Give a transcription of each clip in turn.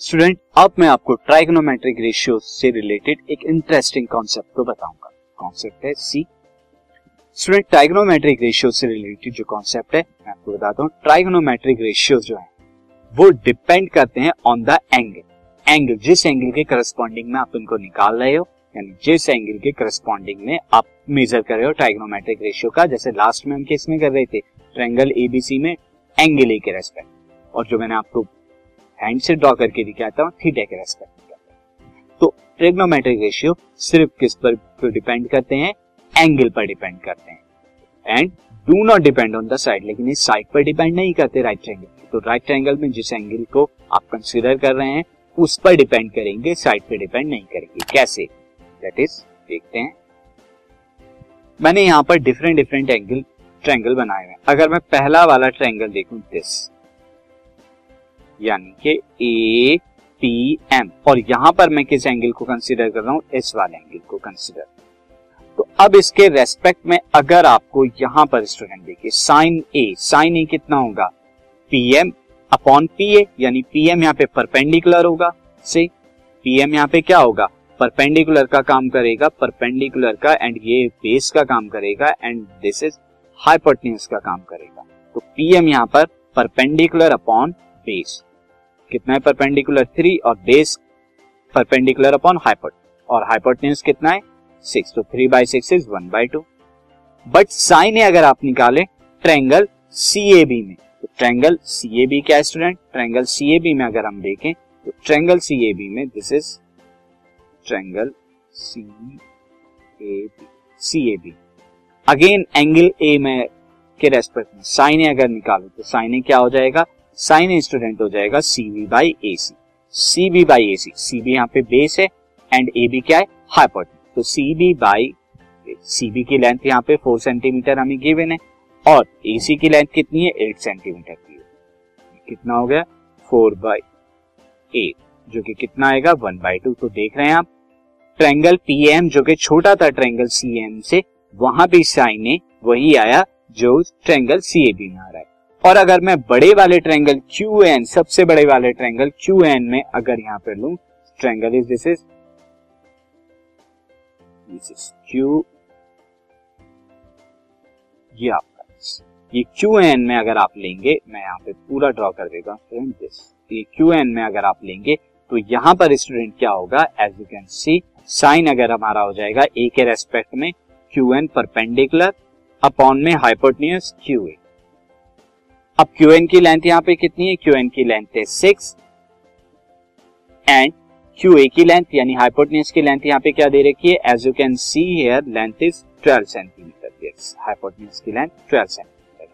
Student अब मैं आपको ट्राइगोनोमेट्रिक रेशियो से रिलेटेड एक इंटरेस्टिंग कॉन्सेप्ट को बताऊँगा। कॉन्सेप्ट है सी स्टूडेंट ट्राइगोनोमेट्रिक रेशियो से रिलेटेड जो कॉन्सेप्ट है, मैं आपको बताता हूँ ट्राइगोनोमेट्रिक रेशियो जो है, वो डिपेंड करते हैं ऑन द एंगल एंगल जिस एंगल के करस्पॉन्डिंग में आप इनको निकाल रहे हो, यानी जिस एंगल के करस्पॉन्डिंग में आप मेजर कर रहे हो ट्राइगोनोमेट्रिक रेशियो का, जैसे लास्ट में हम किसमें कर रहे थे ट्रायंगल एबीसी में एंगल ए के रेस्पेक्ट और जो मैंने आपको हैंड से ड्रॉ करके दिखाता हूँ? थीटा के रेस्पेक्ट तो ट्रिग्नोमेट्रिक रेशियो सिर्फ़ किस पर डिपेंड करते हैं? एंगल पर डिपेंड करते हैं। And do not depend on the side लेकिन इस साइड पर डिपेंड नहीं करते राइट ट्रायंगल तो राइट ट्रायंगल में जिस एंगल को आप कंसीडर कर रहे हैं, उस पर डिपेंड करेंगे साइड पर डिपेंड नहीं करेंगे। कैसे? दैट इज़ देखते हैं। मैंने यहाँ पर डिफरेंट डिफरेंट एंगल ट्रायंगल बनाए हुए हैं। अगर मैं पहला वाला ट्रैंगल देखूँ दिस यानी कि ए पी एम और यहाँ पर मैं किस एंगल को कंसीडर कर रहा हूँ? इस वाले एंगल को कंसीडर तो अब इसके रेस्पेक्ट में अगर आपको यहाँ पर स्टूडेंट देखिए साइन ए साइन ए कितना होगा? P M upon P A यानी पी एम यहाँ पे परपेंडिकुलर होगा। से पी एम यहाँ पे क्या होगा? परपेंडिकुलर का काम करेगा परपेंडिकुलर का एंड ये बेस का काम करेगा एंड दिस इज़ हाइपोटेन्यूज का काम करेगा। तो पी एम यहाँ पर परपेंडिकुलर अपॉन बेस कितना है परपेंडिकुलर थ्री और बेस परपेंडिकुलर अपॉन हाइपोट और हाइपोटेन्यूज कितना है? सिक्स तो three by six is one by two but sine अगर आप निकाले ट्रैंगल सी ए बी में तो ट्रैंगल सी ए बी क्या student triangle C A B में अगर हम देखें तो ट्रैंगल सी ए बी में this is triangle C A B C A B again angle A में के रेस्पेक्ट में साइन अगर निकालो तो साइन क्या हो जाएगा? साइन इंस्टूडेंट हो जाएगा C B by A C B by A C C B यहाँ पे बेस है एंड ए बी क्या है? हाइपोट तो C B by C B की लेंथ यहाँ पे फोर सेंटीमीटर हमें गिवन है और ए सी की लेंथ कितनी है? एट सेंटीमीटर की है। कितना हो गया? फोर बाई एट जो कि कितना आएगा? वन बाई टू तो देख रहे हैं आप ट्रेंगल पी एम जो कि छोटा था ट्रेंगल सी एम से, वहाँ भी साइन ए वही आया जो ट्रेंगल सी ए बी में आ रहा है। और अगर मैं बड़े वाले ट्रायंगल क्यू एन सबसे बड़े वाले ट्रायंगल क्यू एन में अगर यहाँ पर लू triangle is this is this is Q ये आपका ये क्यू एन में अगर आप लेंगे, मैं यहाँ पे पूरा ड्रॉ कर देगा फ्रेंड दिस ये क्यू एन में अगर आप लेंगे तो यहाँ पर स्टूडेंट क्या होगा? As you can see sine अगर हमारा हो जाएगा ए के रेस्पेक्ट में क्यू एन परपेंडिकुलर अपॉन में हाइपोटनियस क्यू ए अब क्यू एन की लेंथ यहाँ पे कितनी है? क्यू एन की लेंथ है सिक्स एंड क्यू ए की लेंथ यानी हाइपोटनियस की लेंथ यहाँ पे क्या दे रखी है? As you can see here length is 12 centimetre yes hypotenuse की लेंथ 12 सेंटीमीटर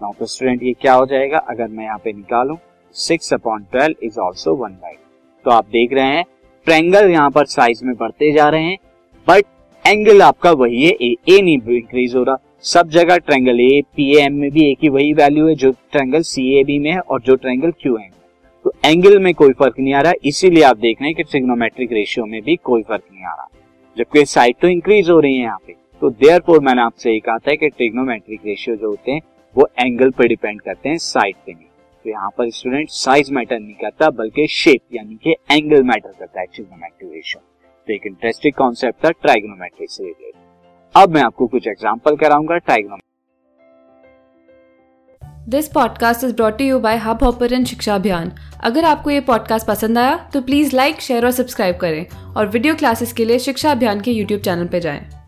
नाउ तो स्टूडेंट ये क्या हो जाएगा? अगर मैं यहाँ पे निकालू six upon twelve is also one by तो आप देख रहे हैं ट्रेंगल यहाँ पर साइज़ में बढ़ते जा रहे हैं बट एंगल आपका वही है ए, ए नहीं इंक्रीज हो रहा। सब जगह ट्रैंगल ए पी एम में भी एक ही वही वैल्यू है जो ट्रैंगल सी ए बी में है और जो ट्रैंगल क्यू एम तो एंगल में कोई फ़र्क नहीं आ रहा इसीलिए आप देख रहे हैं कि ट्रिग्नोमेट्रिक रेशियो में भी कोई फ़र्क नहीं आ रहा। जबकि साइड तो इंक्रीज हो रही है यहाँ पे। तो देयर फोर मैंने आपसे ये कहा था कि ट्रिग्नोमेट्रिक रेशियो जो होते हैं वो एंगल पर डिपेंड करते हैं साइड पे नहीं। तो यहाँ पर स्टूडेंट साइज़ मैटर नहीं करता बल्कि शेप यानी कि एंगल मैटर करता है ट्रिग्नोमेट्रिक रेशियो एक इंटरेस्टिंग कॉन्सेप्ट था ट्राइग्नोमेट्री से रिलेटेड अब मैं आपको कुछ एग्ज़ाम्पल कराऊँगा trigonometry this podcast is brought you by Hubhopper शिक्षा अभियान अगर आपको ये पॉडकास्ट पसंद आया तो प्लीज़ लाइक शेयर और सब्सक्राइब करें और वीडियो क्लासेस के लिए शिक्षा अभियान के यूट्यूब चैनल पर जाएँ।